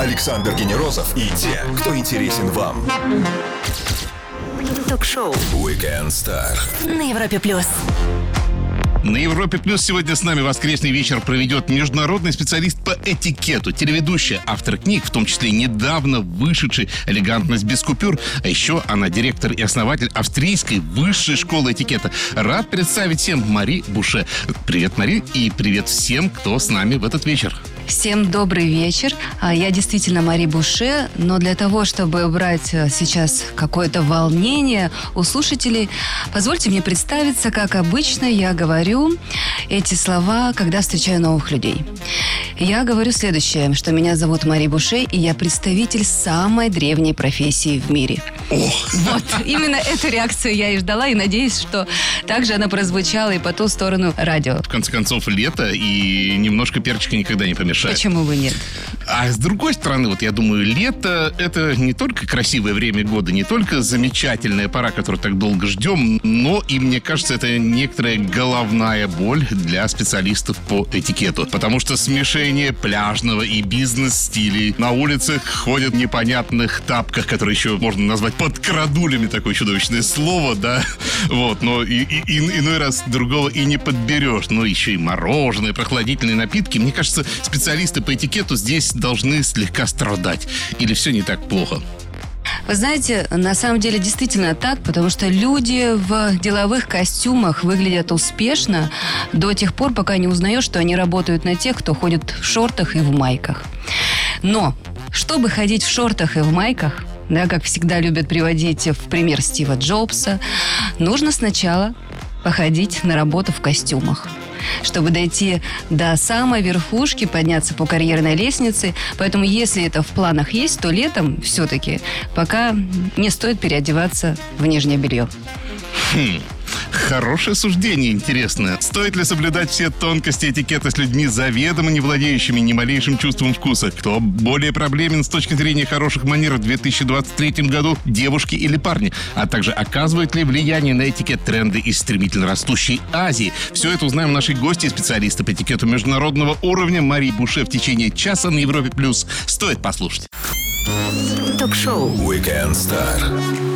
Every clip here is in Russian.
Александр Генерозов и те, кто интересен вам. Ток-шоу Weekend Star. на Европе плюс. На Европе Плюс сегодня с нами воскресный вечер проведет международный специалист по этикету, телеведущая, автор книг, в том числе недавно вышедший «Элегантность без купюр», а еще она директор и основатель австрийской высшей школы этикета. Рад представить всем Мари Буше. Привет, Мари, и привет всем, кто с нами в этот вечер. Всем добрый вечер. А, Я действительно Мари Буше, но для того, чтобы убрать э, сейчас какое-то волнение у слушателей, позвольте мне представиться, как обычно я говорю эти слова, когда встречаю новых людей. Я говорю следующее, что меня зовут Мари Буше, и я представитель самой древней профессии в мире. Вот, именно эту реакцию я и ждала, и надеюсь, что также она прозвучала и по ту сторону радио. В конце концов, лето, и немножко перчика никогда не помешает. Почему бы нет? А с другой стороны, вот я думаю, лето – это не только красивое время года, не только замечательная пора, которую так долго ждем, но и, мне кажется, это некоторая головная боль для специалистов по этикету. Потому что смешение пляжного и бизнес-стилей на улицах ходят в непонятных тапках, которые еще можно назвать подкрадулями, такое чудовищное слово, да? Вот, но и, и- и- иной раз другого и не подберешь. Но еще и мороженое, прохладительные напитки. Мне кажется, специалисты по этикету здесь должны слегка страдать. Или все не так плохо? Вы знаете, на самом деле действительно так, потому что люди в деловых костюмах выглядят успешно до тех пор, пока не узнаешь, что они работают на тех, кто ходит в шортах и в майках. Но, чтобы ходить в шортах и в майках, да, как всегда любят приводить в пример Стива Джобса, нужно сначала походить на работу в костюмах чтобы дойти до самой верхушки, подняться по карьерной лестнице. Поэтому, если это в планах есть, то летом все-таки пока не стоит переодеваться в нижнее белье. Хм, хорошее суждение, интересное. Стоит ли соблюдать все тонкости этикета с людьми, заведомо не владеющими ни малейшим чувством вкуса? Кто более проблемен с точки зрения хороших манер в 2023 году, девушки или парни? А также оказывают ли влияние на этикет тренды из стремительно растущей Азии? Все это узнаем у нашей гости, специалиста по этикету международного уровня Марии Буше в течение часа на Европе+. плюс. Стоит послушать. Ток-шоу Weekend Star.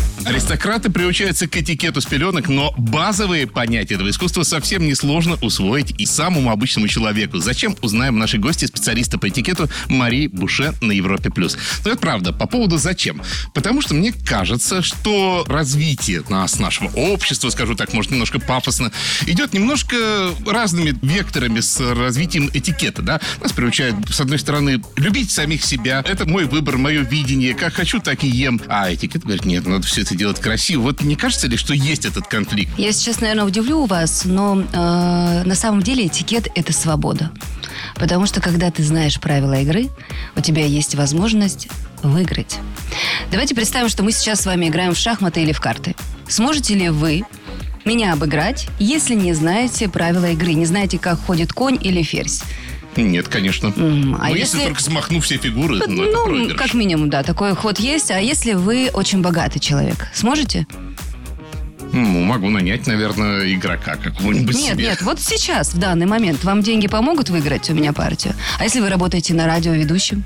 Аристократы приучаются к этикету с пеленок, но базовые понятия этого искусства совсем несложно усвоить и самому обычному человеку. Зачем, узнаем наши гости, специалиста по этикету Мари Буше на Европе+. плюс. Но это правда. По поводу зачем? Потому что мне кажется, что развитие нас, нашего общества, скажу так, может, немножко пафосно, идет немножко разными векторами с развитием этикета, да? Нас приучают, с одной стороны, любить самих себя. Это мой выбор, мое видение. Как хочу, так и ем. А этикет говорит, нет, надо все это делать красиво. Вот не кажется ли, что есть этот конфликт? Я сейчас, наверное, удивлю вас, но э, на самом деле этикет – это свобода. Потому что когда ты знаешь правила игры, у тебя есть возможность выиграть. Давайте представим, что мы сейчас с вами играем в шахматы или в карты. Сможете ли вы меня обыграть, если не знаете правила игры, не знаете, как ходит конь или ферзь? Нет, конечно. М, а Но если... если- только смахну все фигуры, ну, это Ну, проигрыш. как минимум, да, такой ход есть. А если вы очень богатый человек, сможете? Ну, могу нанять, наверное, игрока какого-нибудь Нет, себе. нет, вот сейчас, в данный момент, вам деньги помогут выиграть у меня партию? А если вы работаете на радио ведущим?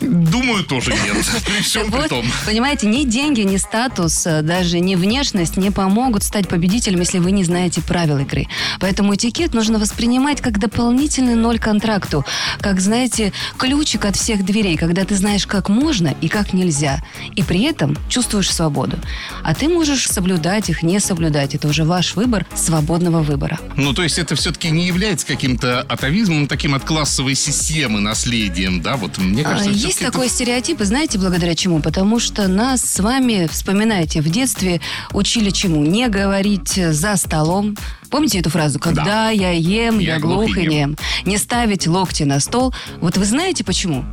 Думаю, тоже нет. При всем при том. понимаете, ни деньги, ни статус, э, даже ни внешность не помогут стать победителем, если вы не знаете правил игры. Поэтому этикет нужно воспринимать как дополнительный ноль контракту, как, знаете, ключик от всех дверей, когда ты знаешь, как можно и как нельзя, и при этом чувствуешь свободу. А ты можешь соблюдать их, не соблюдать. Это уже ваш выбор свободного выбора. Ну, то есть это все-таки не является каким-то атовизмом, таким от классовой системы, наследием, да? Вот мне А, кажется, Есть такой стереотип, и знаете, благодаря чему? Потому что нас с вами, вспоминайте, в детстве учили чему? Не говорить за столом. Помните эту фразу? Когда я ем, я, глух и нем. Не ставить локти на стол. Вот вы знаете почему?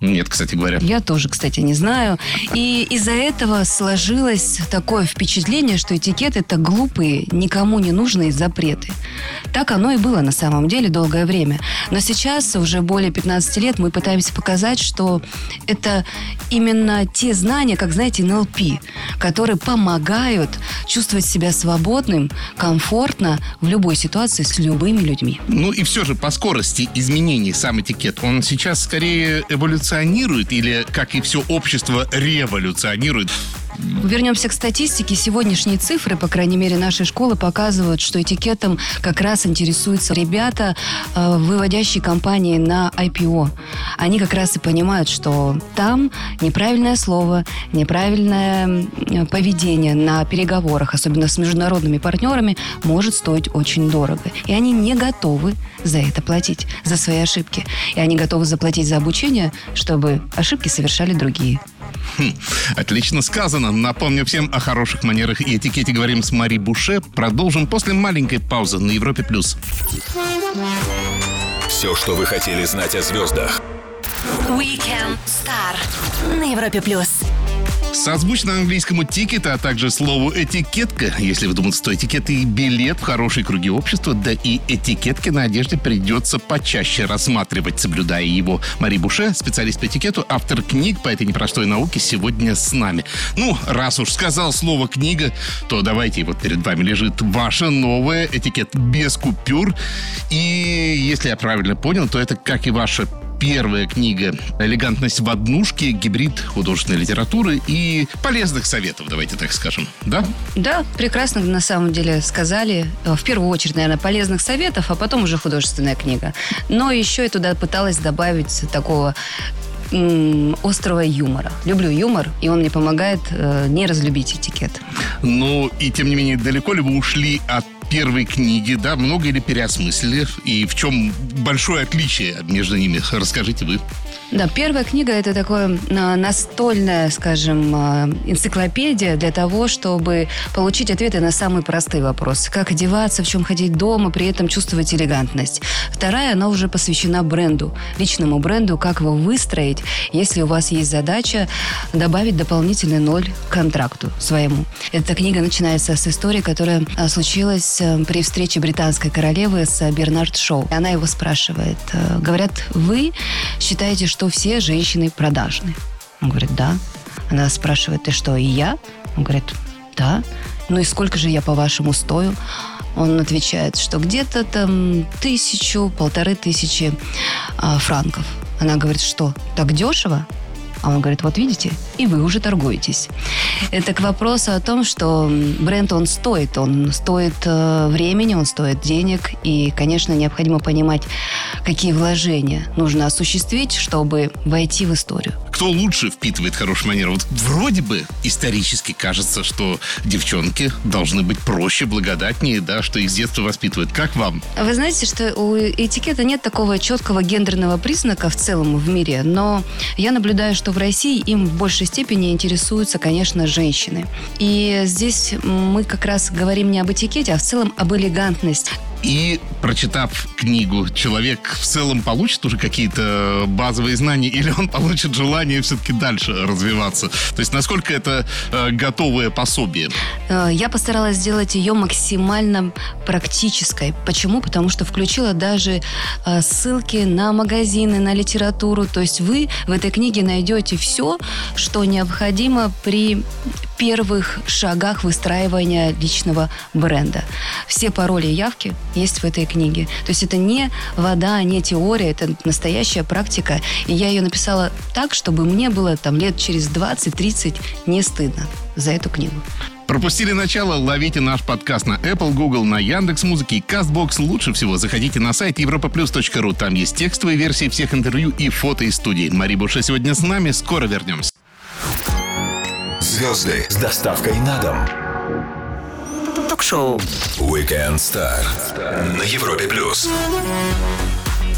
Нет, кстати говоря. Я тоже, кстати, не знаю. И из-за этого сложилось такое впечатление, что этикет – это глупые, никому не нужные запреты. Так оно и было на самом деле долгое время. Но сейчас, уже более 15 лет, мы пытаемся показать, что это именно те знания, как, знаете, НЛП, которые помогают чувствовать себя свободным, комфортно в любой ситуации с любыми людьми. Ну и все же по скорости изменений сам этикет, он сейчас скорее эволюционирует или, как и все общество, революционирует? Вернемся к статистике. Сегодняшние цифры, по крайней мере, нашей школы показывают, что этикетом как раз интересуются ребята, э, выводящие компании на IPO. Они как раз и понимают, что там неправильное слово, неправильное поведение на переговорах, особенно с международными партнерами, может стоить очень дорого. И они не готовы за это платить, за свои ошибки. И они готовы заплатить за обучение, чтобы ошибки совершали другие. Хм, отлично сказано. Напомню всем о хороших манерах и этикете говорим с Мари Буше. Продолжим после маленькой паузы на Европе+. плюс. Все, что вы хотели знать о звездах. Weekend Star на Европе плюс. Созвучно английскому тикет, а также слову этикетка. Если вдуматься, то этикет и билет в хорошие круги общества, да и этикетки на одежде придется почаще рассматривать, соблюдая его. Мари Буше, специалист по этикету, автор книг по этой непростой науке, сегодня с нами. Ну, раз уж сказал слово «книга», то давайте, вот перед вами лежит ваша новая этикет без купюр. И если я правильно понял, то это, как и ваша первая книга «Элегантность в однушке», гибрид художественной литературы и полезных советов, давайте так скажем, да? Да, прекрасно на самом деле сказали. В первую очередь, наверное, полезных советов, а потом уже художественная книга. Но еще я туда пыталась добавить такого острого юмора. Люблю юмор, и он мне помогает э, не разлюбить этикет. Ну, и тем не менее, далеко ли вы ушли от первой книги, да, много или переосмыслили, и в чем большое отличие между ними, расскажите вы. Да, первая книга это такое настольная, скажем, а, энциклопедия для того, чтобы получить ответы на самые простые вопросы. Как одеваться, в чем ходить дома, при этом чувствовать элегантность. Вторая, она уже посвящена бренду, личному бренду, как его выстроить, если у вас есть задача добавить дополнительный ноль к контракту своему. Эта книга начинается с истории, которая а, случилась а, при встрече британской королевы с Бернард Шоу. Она его спрашивает, говорят, вы считаете, что все женщины продажны. Он говорит, да. Она спрашивает, ты что, и я? Он говорит, да. Ну и сколько же я, по-вашему, стою? Он отвечает, что где-то там тысячу, полторы тысячи а, франков. Она говорит, что так дешево? А он говорит, вот видите, и вы уже торгуетесь. Это к вопросу о том, что бренд, он стоит. Он стоит э, времени, он стоит денег. И, конечно, необходимо понимать, какие вложения нужно осуществить, чтобы войти в историю кто лучше впитывает хорошие манеры? Вот вроде бы исторически кажется, что девчонки должны быть проще, благодатнее, да, что их с детства воспитывают. Как вам? Вы знаете, что у этикета нет такого четкого гендерного признака в целом в мире, но я наблюдаю, что в России им в большей степени интересуются, конечно, женщины. И здесь мы как раз говорим не об этикете, а в целом об элегантности. И, прочитав книгу, человек в целом получит уже какие-то базовые знания или он получит желание все-таки дальше развиваться? То есть насколько это э, готовое пособие? Э, я постаралась сделать ее максимально практической. Почему? Потому что включила даже э, ссылки на магазины, на литературу. То есть вы в этой книге найдете все, что необходимо при первых шагах выстраивания личного бренда. Все пароли и явки есть в этой книге. То есть это не вода, не теория, это настоящая практика. И я ее написала так, чтобы мне было там лет через 20-30 не стыдно за эту книгу. Пропустили начало? Ловите наш подкаст на Apple, Google, на Яндекс Музыке и Castbox. Лучше всего заходите на сайт europaplus.ru. Там есть текстовые версии всех интервью и фото из студии. Мари Буша сегодня с нами. Скоро вернемся. Звезды с доставкой на дом. Ток-шоу Weekend Star на Европе плюс.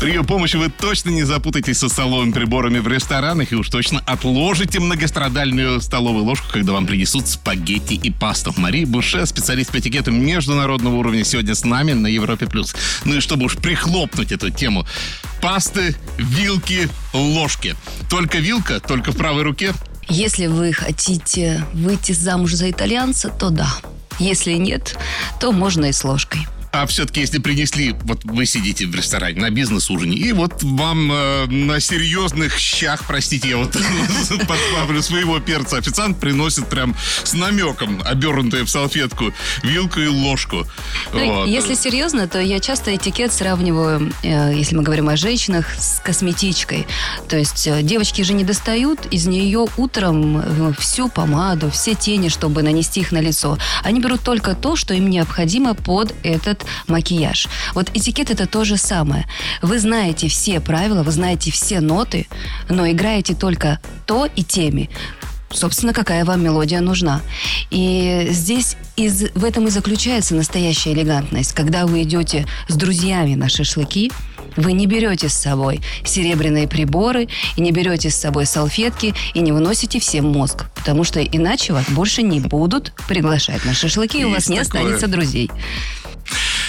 При ее помощи вы точно не запутаетесь со столовыми приборами в ресторанах и уж точно отложите многострадальную столовую ложку, когда вам принесут спагетти и пасту. Мария Буше, специалист по этикету международного уровня, сегодня с нами на Европе+. плюс. Ну и чтобы уж прихлопнуть эту тему, пасты, вилки, ложки. Только вилка, только в правой руке. Если вы хотите выйти замуж за итальянца, то да. Если нет, то можно и с ложкой. А все-таки, если принесли, вот вы сидите в ресторане на бизнес-ужине, и вот вам э, на серьезных щах, простите, я вот подправлю своего перца, официант приносит прям с намеком, обернутые в салфетку, вилку и ложку. Ну, Вот. Если серьезно, то я часто этикет сравниваю, э, если мы говорим о женщинах, с косметичкой. То есть э, девочки же не достают из нее утром э, всю помаду, все тени, чтобы нанести их на лицо. Они берут только то, что им необходимо под этот макияж. Вот этикет это то же самое. Вы знаете все правила, вы знаете все ноты, но играете только то и теми, собственно, какая вам мелодия нужна. И здесь из, в этом и заключается настоящая элегантность. Когда вы идете с друзьями на шашлыки, вы не берете с собой серебряные приборы и не берете с собой салфетки и не выносите всем мозг, потому что иначе вас больше не будут приглашать на шашлыки, и у вас не останется друзей.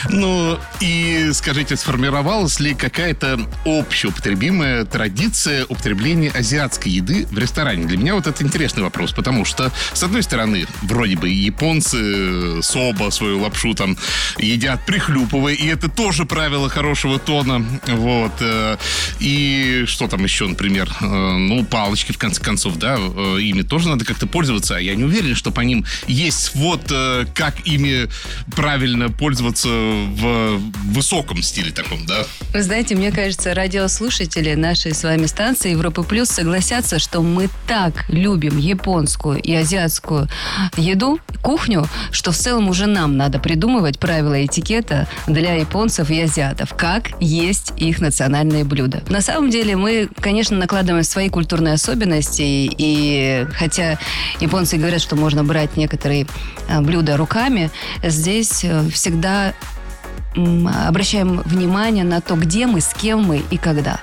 Ну, и скажите, сформировалась ли какая-то общеупотребимая традиция употребления азиатской еды в ресторане? Для меня вот это интересный вопрос, потому что, с одной стороны, вроде бы японцы э, соба, свою лапшу там едят прихлюпывая, и это тоже правило хорошего тона. Вот. э, И что там еще, например, э, ну, палочки, в конце концов, да, ими тоже надо как-то пользоваться, а я не уверен, что по ним есть вот как ими правильно пользоваться в высоком стиле таком, да? Вы знаете, мне кажется, радиослушатели нашей с вами станции Европа Плюс согласятся, что мы так любим японскую и азиатскую еду, кухню, что в целом уже нам надо придумывать правила этикета для японцев и азиатов, как есть их национальные блюда. На самом деле мы, конечно, накладываем свои культурные особенности, и хотя японцы говорят, что можно брать некоторые а, блюда руками, здесь э, всегда обращаем внимание на то, где мы, с кем мы и когда.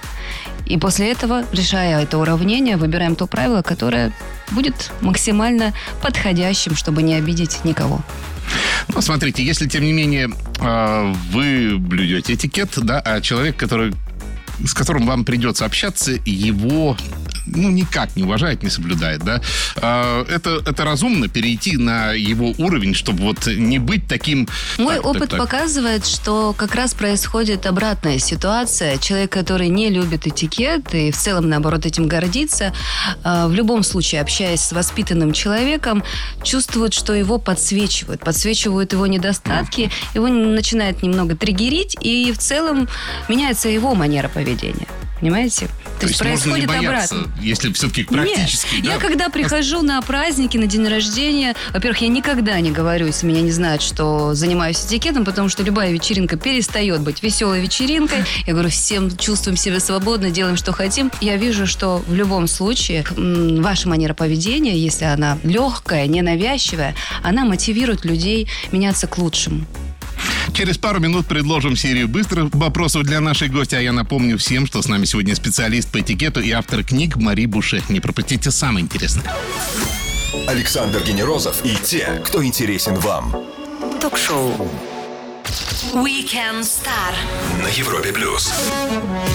И после этого, решая это уравнение, выбираем то правило, которое будет максимально подходящим, чтобы не обидеть никого. Ну, смотрите, если, тем не менее, э, вы блюдете этикет, да, а человек, который с которым вам придется общаться, его ну, никак не уважает, не соблюдает, да, А, это, это разумно перейти на его уровень, чтобы вот не быть таким... Мой Так, так, опыт так. показывает, что как раз происходит обратная ситуация. Человек, который не любит этикет и в целом, наоборот, этим гордится, э, в любом случае, общаясь с воспитанным человеком, чувствует, что его подсвечивают. Подсвечивают его недостатки, его начинает немного триггерить, и в целом меняется его манера поведения. Понимаете? То есть можно не бояться, обратно. если все-таки практически... Нет, да, я когда прихожу на праздники, на день рождения, во-первых, я никогда не говорю, если меня не знают, что занимаюсь этикетом, потому что любая вечеринка перестает быть веселой вечеринкой. Я говорю, всем чувствуем себя свободно, делаем, что хотим. Я вижу, что в любом случае ваша манера поведения, если она легкая, ненавязчивая, она мотивирует людей меняться к лучшему. Через пару минут предложим серию быстрых вопросов для нашей гости. А я напомню всем, что с нами сегодня специалист по этикету и автор книг Мари Буше. Не пропустите самое интересное. Александр Генерозов и те, кто интересен вам. Ток-шоу. Weekend Star. На Европе плюс.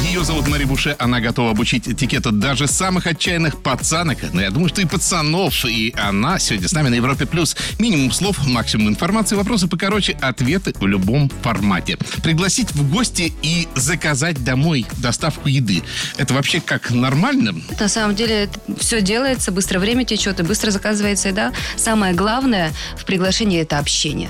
Ее зовут Мари Буше. Она готова обучить этикету даже самых отчаянных пацанок. Но я думаю, что и пацанов. И она сегодня с нами на Европе Плюс. Минимум слов, максимум информации, вопросы покороче, ответы в любом формате. Пригласить в гости и заказать домой доставку еды. Это вообще как нормально? На самом деле все делается, быстро время течет и быстро заказывается еда. Самое главное в приглашении это общение.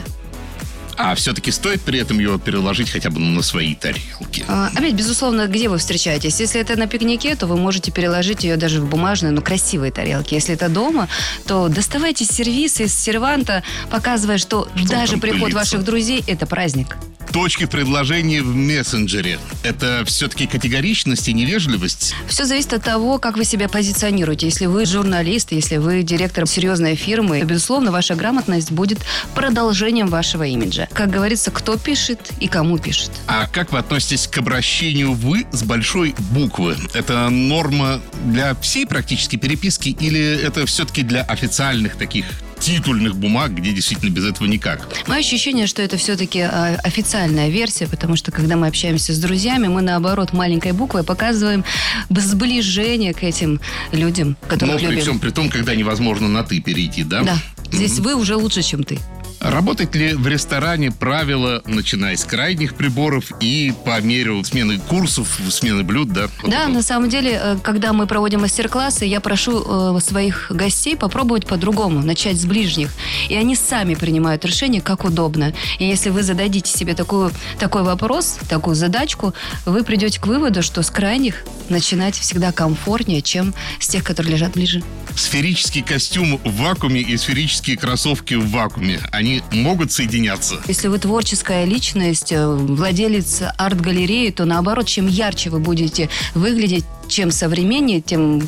А все-таки стоит при этом ее переложить хотя бы на свои тарелки. А, Опять, безусловно, где вы встречаетесь? Если это на пикнике, то вы можете переложить ее даже в бумажные, но красивые тарелки. Если это дома, то доставайте сервис из серванта, показывая, что, даже там приход пылится. ваших друзей – это праздник. точки в предложении в мессенджере. Это все-таки категоричность и невежливость? Все зависит от того, как вы себя позиционируете. Если вы журналист, если вы директор серьезной фирмы, то, безусловно, ваша грамотность будет продолжением вашего имиджа. Как говорится, кто пишет и кому пишет. А как вы относитесь к обращению «вы» с большой буквы? Это норма для всей практически переписки или это все-таки для официальных таких титульных бумаг, где действительно без этого никак. Мое ощущение, что это все-таки э, официальная версия, потому что когда мы общаемся с друзьями, мы наоборот маленькой буквой показываем сближение к этим людям, которых Но при любим. всем при том, когда невозможно на «ты» перейти, да? Да, здесь вы уже лучше, чем ты. Работает ли в ресторане правило, начиная с крайних приборов и по мере смены курсов, смены блюд, да? Да, на самом деле, э, когда мы проводим мастер-классы, я прошу э, своих гостей попробовать по-другому, начать с ближних. И они сами принимают решение, как удобно. И если вы зададите себе такую, такой вопрос, такую задачку, вы придете к выводу, что с крайних начинать всегда комфортнее, чем с тех, которые лежат ближе. Сферический костюм в вакууме и сферические кроссовки в вакууме, они могут соединяться? Если вы творческая личность, э, владелец арт-галереи, то наоборот, чем ярче вы будете выглядеть, чем современнее, тем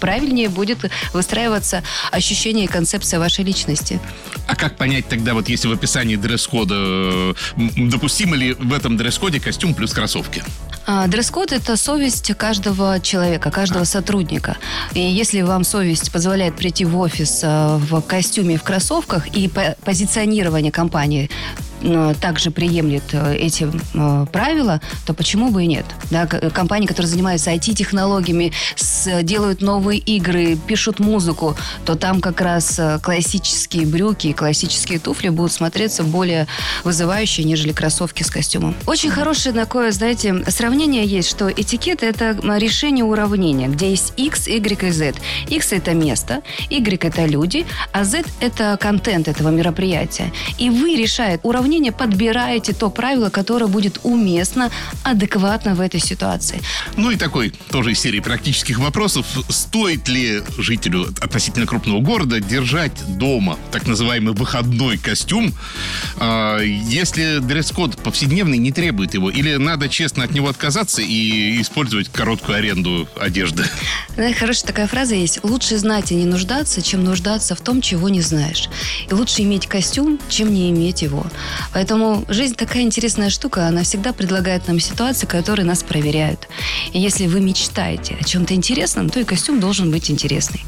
правильнее будет выстраиваться ощущение и концепция вашей личности. А как понять тогда, вот если в описании дресс-кода, допустимо ли в этом дресс-коде костюм плюс кроссовки? А, Дресс-код – это совесть каждого человека, каждого сотрудника. И если вам совесть позволяет прийти в офис а, в костюме и в кроссовках, и по- позиционирование компании также приемлет э, эти э, правила, то почему бы и нет? Да, компании, которые занимаются IT-технологиями, делают новые игры, пишут музыку, то там как раз э, классические брюки и классические туфли будут смотреться более вызывающе, нежели кроссовки с костюмом. Очень хорошее такое, знаете, сравнение есть, что этикет – это решение уравнения, где есть X, Y и Z. X – это место, Y – это люди, а Z – это контент этого мероприятия. И вы, решая уравнение, подбираете то правило, которое будет уместно, адекватно в этой ситуации. Ну и такой тоже из серии практических вопросов. Стоит ли жителю относительно крупного города держать дома так называемый выходной костюм, а, если дресс-код повседневный не требует его? Или надо честно от него отказаться и использовать короткую аренду одежды? Знаете, хорошая такая фраза есть. Лучше знать и не нуждаться, чем нуждаться в том, чего не знаешь. И лучше иметь костюм, чем не иметь его. Поэтому жизнь такая интересная штука. Она всегда предлагает нам ситуации, которые нас проверяют. И если вы мечтаете о чем-то интересном, то и костюм должен быть интересный.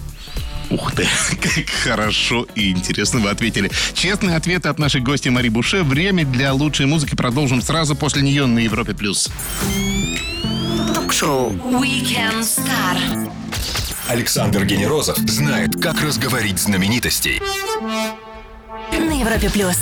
Ух ты, как хорошо и интересно вы ответили. Честные ответы от нашей гости Мари Буше. Время для лучшей музыки продолжим сразу после нее на Европе+. плюс. Ток-шоу Weekend Star. Александр Генерозов знает, как разговорить знаменитостей. На Европе плюс.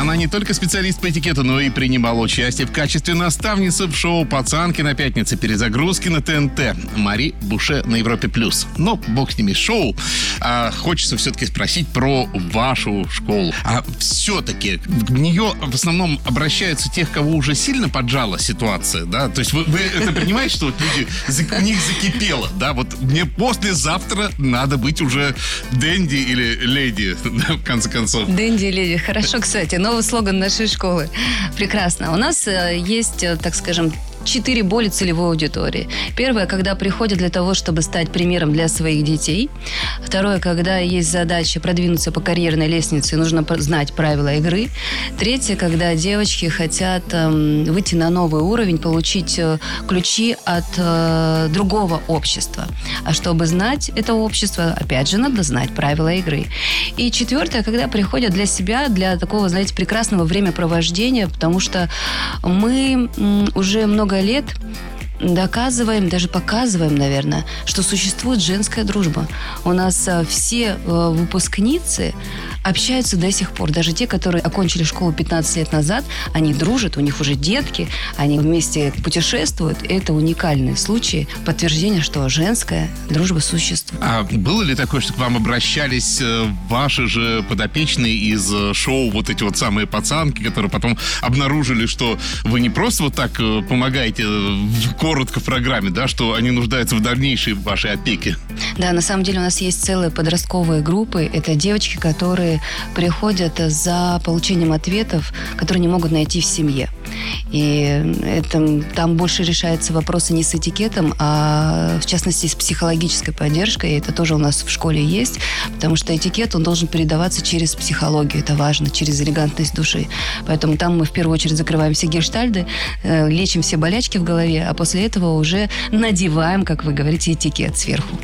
Она не только специалист по этикету, но и принимала участие в качестве наставницы в шоу «Пацанки» на пятнице перезагрузки на ТНТ. Мари Буше на Европе+. плюс. Но бог с ними шоу. А, хочется все-таки спросить про вашу школу. А все-таки в нее в основном обращаются тех, кого уже сильно поджала ситуация, да? То есть вы, вы это понимаете, что вот люди, у них закипело, да? Вот мне послезавтра надо быть уже Дэнди или Леди, да, в конце концов. Дэнди и леди. Хорошо, кстати. Новый слоган нашей школы. Прекрасно. У нас э, есть, э, так скажем, четыре боли целевой аудитории. Первое, когда приходят для того, чтобы стать примером для своих детей. Второе, когда есть задача продвинуться по карьерной лестнице, нужно знать правила игры. Третье, когда девочки хотят эм, выйти на новый уровень, получить э, ключи от э, другого общества. А чтобы знать это общество, опять же, надо знать правила игры. И четвертое, когда приходят для себя, для такого, знаете, прекрасного времяпровождения, потому что мы уже много лет доказываем, даже показываем, наверное, что существует женская дружба. У нас а, все э, выпускницы общаются до сих пор. Даже те, которые окончили школу 15 лет назад, они дружат, у них уже детки, они вместе путешествуют. Это уникальные случаи подтверждения, что женская дружба существует. А было ли такое, что к вам обращались э, ваши же подопечные из э, шоу вот эти вот самые пацанки, которые потом обнаружили, что вы не просто вот так э, помогаете коротко в программе, да, что они нуждаются в дальнейшей вашей опеке? Да, на самом деле у нас есть целые подростковые группы. Это девочки, которые приходят за получением ответов, которые не могут найти в семье. И это, там больше решаются вопросы не с этикетом, а в частности с психологической поддержкой. И это тоже у нас в школе есть, потому что этикет, он должен передаваться через психологию. Это важно, через элегантность души. Поэтому там мы в первую очередь закрываем все гештальды, э, лечим все болячки в голове, а после этого уже надеваем, как вы говорите, этикет сверху.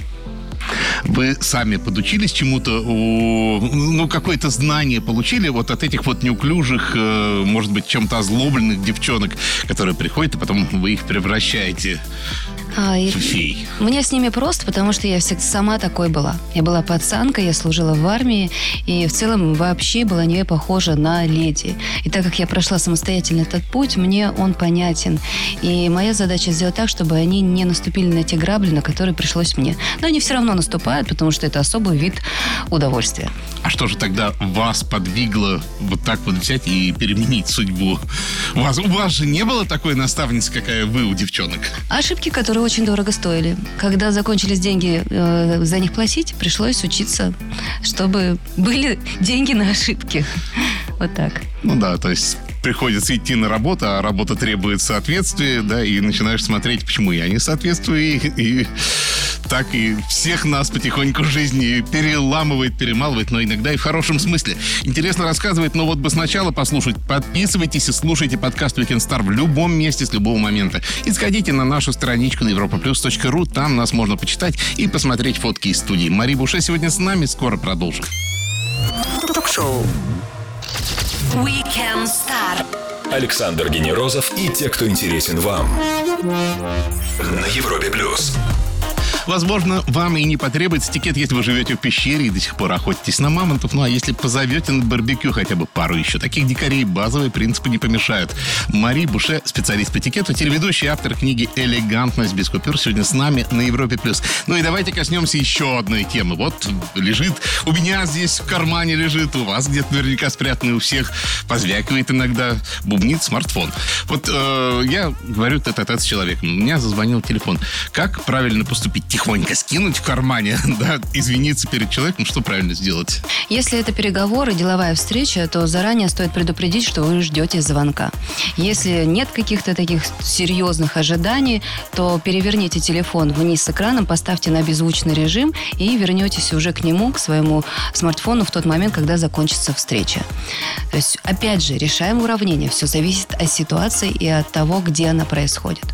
Вы сами подучились чему-то, ну, какое-то знание получили вот от этих вот неуклюжих, э, может быть, чем-то озлобленных девчонок, которые приходят, и потом вы их превращаете а, и... Фей. Мне с ними просто, потому что я всегда сама такой была. Я была пацанка, я служила в армии, и в целом вообще была не похожа на леди. И так как я прошла самостоятельно этот путь, мне он понятен. И моя задача сделать так, чтобы они не наступили на те грабли, на которые пришлось мне. Но они все равно наступают, потому что это особый вид удовольствия. А что же тогда вас подвигло вот так вот взять и переменить судьбу? У вас, у вас же не было такой наставницы, какая вы у девчонок? Ошибки, которые очень дорого стоили. Когда закончились деньги э, за них платить, пришлось учиться, чтобы были деньги на ошибки. Вот так. Ну да, то есть приходится идти на работу, а работа требует соответствия, да, и начинаешь смотреть, почему я не соответствую, и, и так и всех нас потихоньку жизни переламывает, перемалывает, но иногда и в хорошем смысле. Интересно рассказывает, но вот бы сначала послушать. Подписывайтесь и слушайте подкаст Weekend Star в любом месте с любого момента. И сходите на нашу страничку на europaplus.ru, там нас можно почитать и посмотреть фотки из студии. Мари Буше сегодня с нами, скоро продолжим. Ток-шоу Week & Star. Александр Генерозов и те, кто интересен вам. На Европе плюс. Возможно, вам и не потребуется этикет, если вы живете в пещере и до сих пор охотитесь на мамонтов. Ну а если позовете на барбекю хотя бы пару еще таких дикарей, базовые принципы не помешают. Мари Буше, специалист по этикету, телеведущий, автор книги «Элегантность без купюр» сегодня с нами на Европе+. плюс. Ну и давайте коснемся еще одной темы. Вот лежит, у меня здесь в кармане лежит, у вас где-то наверняка спрятанный у всех, позвякивает иногда, бубнит смартфон. Вот э, я говорю этот с человеком, у меня зазвонил телефон. Как правильно поступить? Тихонько скинуть в кармане, да, извиниться перед человеком, что правильно сделать? Если это переговоры, деловая встреча, то заранее стоит предупредить, что вы ждете звонка. Если нет каких-то таких серьезных ожиданий, то переверните телефон вниз с экраном, поставьте на беззвучный режим и вернетесь уже к нему, к своему смартфону в тот момент, когда закончится встреча. То есть, опять же, решаем уравнение. Все зависит от ситуации и от того, где она происходит.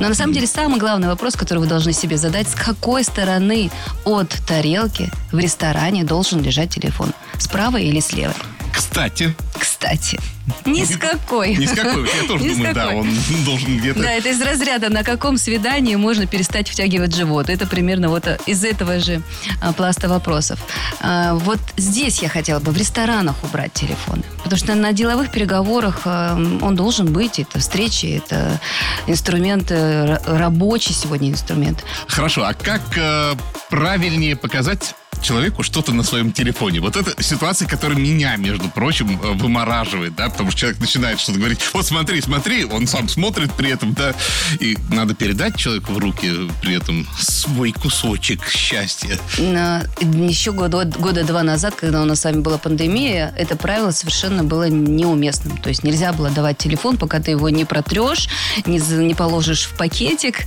Но на самом деле самый главный вопрос, который вы должны себе задать, с какой стороны от тарелки в ресторане должен лежать телефон? Справа или слева? Кстати. Кстати. Ни с какой. Ни с какой. Я тоже думаю, да, он должен где-то... Да, это из разряда, на каком свидании можно перестать втягивать живот. Это примерно вот из этого же а, пласта вопросов. А, вот здесь я хотела бы в ресторанах убрать телефоны. Потому что на деловых переговорах а, он должен быть. Это встречи, это инструмент, э, рабочий сегодня инструмент. Хорошо, а как э, правильнее показать человеку что-то на своем телефоне. Вот это ситуация, которая меня, между прочим, э, вымораживает, да, потому что человек начинает что-то говорить, вот смотри, смотри, он сам смотрит при этом, да, и надо передать человеку в руки при этом свой кусочек счастья. На, еще года, года два назад, когда у нас с вами была пандемия, это правило совершенно было неуместным. То есть нельзя было давать телефон, пока ты его не протрешь, не, не положишь в пакетик,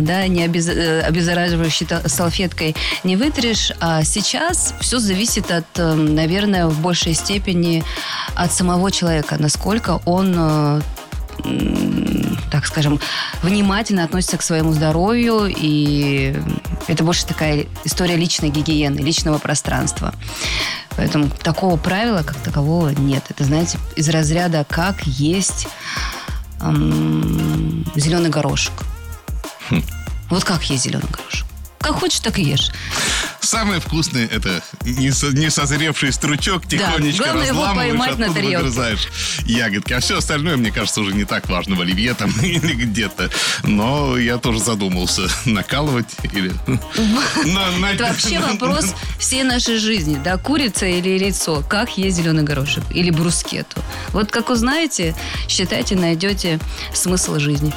да, не обез, э, обеззараживающей салфеткой не вытрешь, а сейчас все зависит от, э, наверное, в большей степени от самого человека, насколько он э, так скажем, внимательно относится к своему здоровью, и это больше такая история личной гигиены, личного пространства. Поэтому такого правила, как такового, нет. Это, знаете, из разряда «как есть эм, зеленый горошек». Хм. Вот как есть зеленый горошек. Как хочешь, так и ешь. Самое вкусное это не, со, не созревший стручок, тихонечко да, разламываешь, оттуда на выгрызаешь ягодки. А все остальное, мне кажется, уже не так важно в оливье там или где-то. Но я тоже задумался, накалывать или... Это вообще вопрос всей нашей жизни, да, курица или яйцо, как есть зеленый горошек или брускету. Вот как узнаете, считайте, найдете смысл жизни.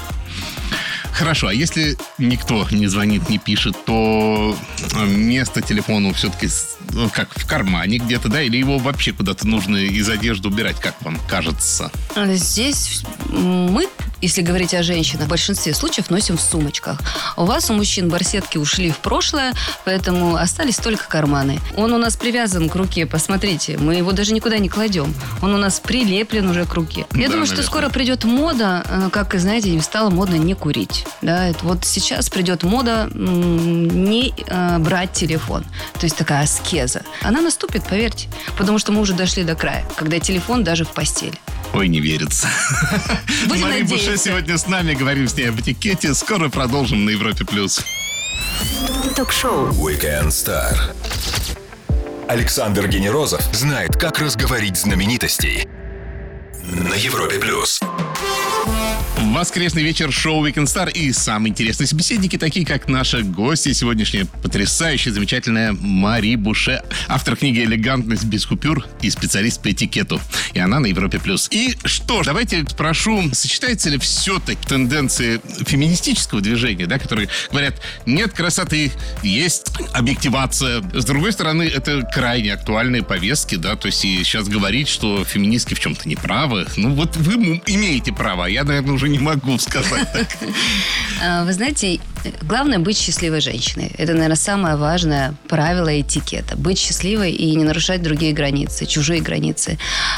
Хорошо, а если никто не звонит, не пишет, то э, место телефону все-таки ну, как в кармане где-то, да, или его вообще куда-то нужно из одежды убирать, как вам кажется? Здесь мы если говорить о женщинах, в большинстве случаев носим в сумочках. У вас, у мужчин, барсетки ушли в прошлое, поэтому остались только карманы. Он у нас привязан к руке, посмотрите. Мы его даже никуда не кладем. Он у нас прилеплен уже к руке. Я Да, думаю, наверное. что скоро придет мода, э, как, знаете, стало модно не курить. Да, это вот сейчас придет мода не э, брать телефон. То есть такая аскеза. Она наступит, поверьте. Потому что мы уже дошли до края, когда телефон даже в постели. Ой, не верится. Будем Мария Буше надеяться. сегодня с нами, говорим с ней об этикете. Скоро продолжим на Европе+. плюс. Ток-шоу. Weekend Star. Александр Генерозов знает, как разговорить знаменитостей. На Европе плюс. Воскресный вечер шоу Weekend Star и самые интересные собеседники, такие как наша гостья сегодняшняя, потрясающая, замечательная Мари Буше, автор книги «Элегантность без купюр» и специалист по этикету. И она на Европе+. плюс. И что ж, давайте спрошу, сочетается ли все-таки тенденции феминистического движения, да, которые говорят, нет красоты, есть объективация. С другой стороны, это крайне актуальные повестки, да, то есть и сейчас говорить, что феминистки в чем-то неправы, ну вот вы имеете право, а я, наверное, уже не могу сказать. А, Вы знаете, главное быть счастливой женщиной. Это, наверное, самое важное правило этикета. Быть счастливой и не нарушать другие границы, чужие границы.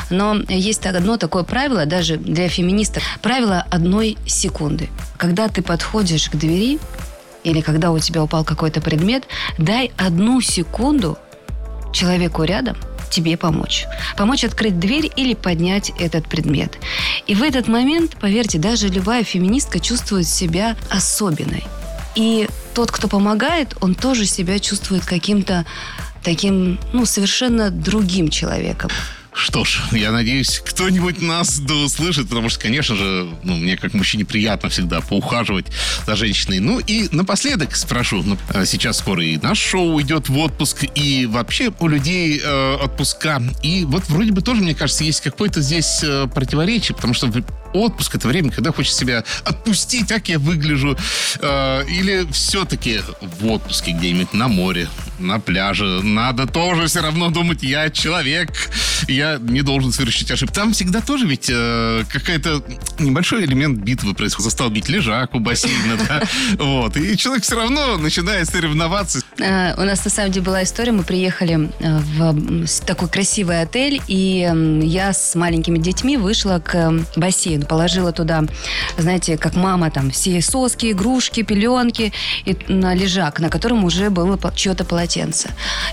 Но есть одно такое правило, даже для феминисток, правило одной секунды. Когда ты подходишь к двери, или когда у тебя упал какой-то предмет, дай одну секунду человеку рядом тебе помочь. Помочь открыть дверь или поднять этот предмет. И в этот момент, поверьте, даже любая феминистка чувствует себя особенной. И тот, кто помогает, он тоже себя чувствует каким-то таким, ну, совершенно другим человеком. Что ж, я надеюсь, кто-нибудь нас да услышит, потому что, конечно же, ну, мне как мужчине приятно всегда поухаживать за женщиной. Ну и напоследок спрошу, ну, э, сейчас скоро и наш шоу идет в отпуск, и вообще у людей э, отпуска. И вот вроде бы тоже, мне кажется, есть какое-то здесь э, противоречие, потому что отпуск это время, когда хочется себя отпустить, как я выгляжу. Э, или все-таки в отпуске где-нибудь на море, на пляже. Надо тоже все равно думать, я человек, я не должен совершить ошибку. Там всегда тоже ведь э, какая-то небольшой элемент битвы происходит. Застолбить лежак у бассейна, да. Вот. И человек все равно начинает соревноваться. Э, У нас на самом деле была история. Мы приехали э, в такой красивый отель, и я с маленькими детьми вышла к бассейну, положила туда, знаете, как мама, там все соски, игрушки, пеленки и на лежак, на котором уже было чье-то полотенце.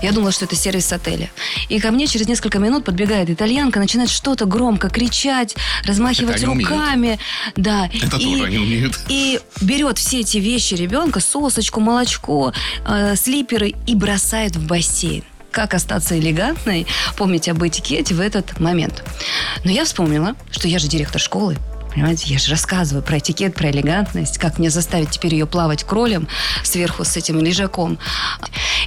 Я думала, что это сервис отеля. И ко мне через несколько минут подбегает итальянка, начинает что-то громко кричать, размахивать они умеют. руками. Да. Это И- тоже они умеют. и берет все эти вещи ребенка, сосочку, молочко, э, слиперы и бросает в бассейн. Как остаться элегантной, помнить об этикете в этот момент. Но я вспомнила, что я же директор школы. Понимаете, я же рассказываю про этикет, про элегантность, как мне заставить теперь ее плавать кролем сверху с этим лежаком.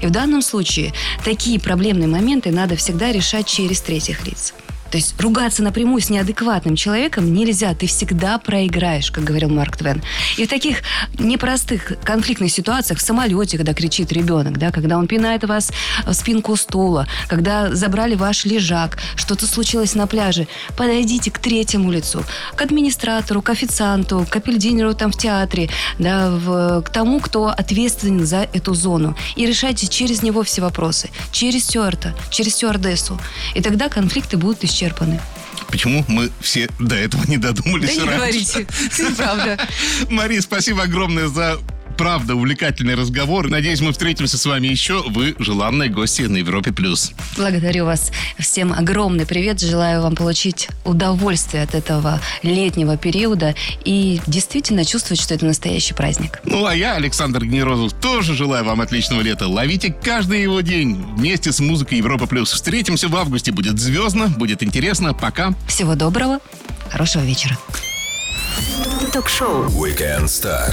И в данном случае такие проблемные моменты надо всегда решать через третьих лиц. То есть ругаться напрямую с неадекватным человеком нельзя. Ты всегда проиграешь, как говорил Марк Твен. И в таких непростых конфликтных ситуациях в самолете, когда кричит ребенок, да, когда он пинает вас в спинку стула, когда забрали ваш лежак, что-то случилось на пляже, подойдите к третьему лицу, к администратору, к официанту, к апельдинеру там в театре, да, в- к тому, кто ответственен за эту зону. И решайте через него все вопросы. Через стюарта, через стюардессу. И тогда конфликты будут исчерпаны. Почему мы все до этого не додумались Да не раньше? говорите. Это правда. Мария, спасибо огромное за правда увлекательный разговор. Надеюсь, мы встретимся с вами еще. Вы желанные гости на Европе+. плюс. Благодарю вас всем огромный привет. Желаю вам получить удовольствие от этого летнего периода и действительно чувствовать, что это настоящий праздник. Ну, а я, Александр Генерозов, тоже желаю вам отличного лета. Ловите каждый его день вместе с музыкой Европа+. плюс. Встретимся в августе. Будет звездно, будет интересно. Пока. Всего доброго. Хорошего вечера. Ток-шоу. Weekend Star.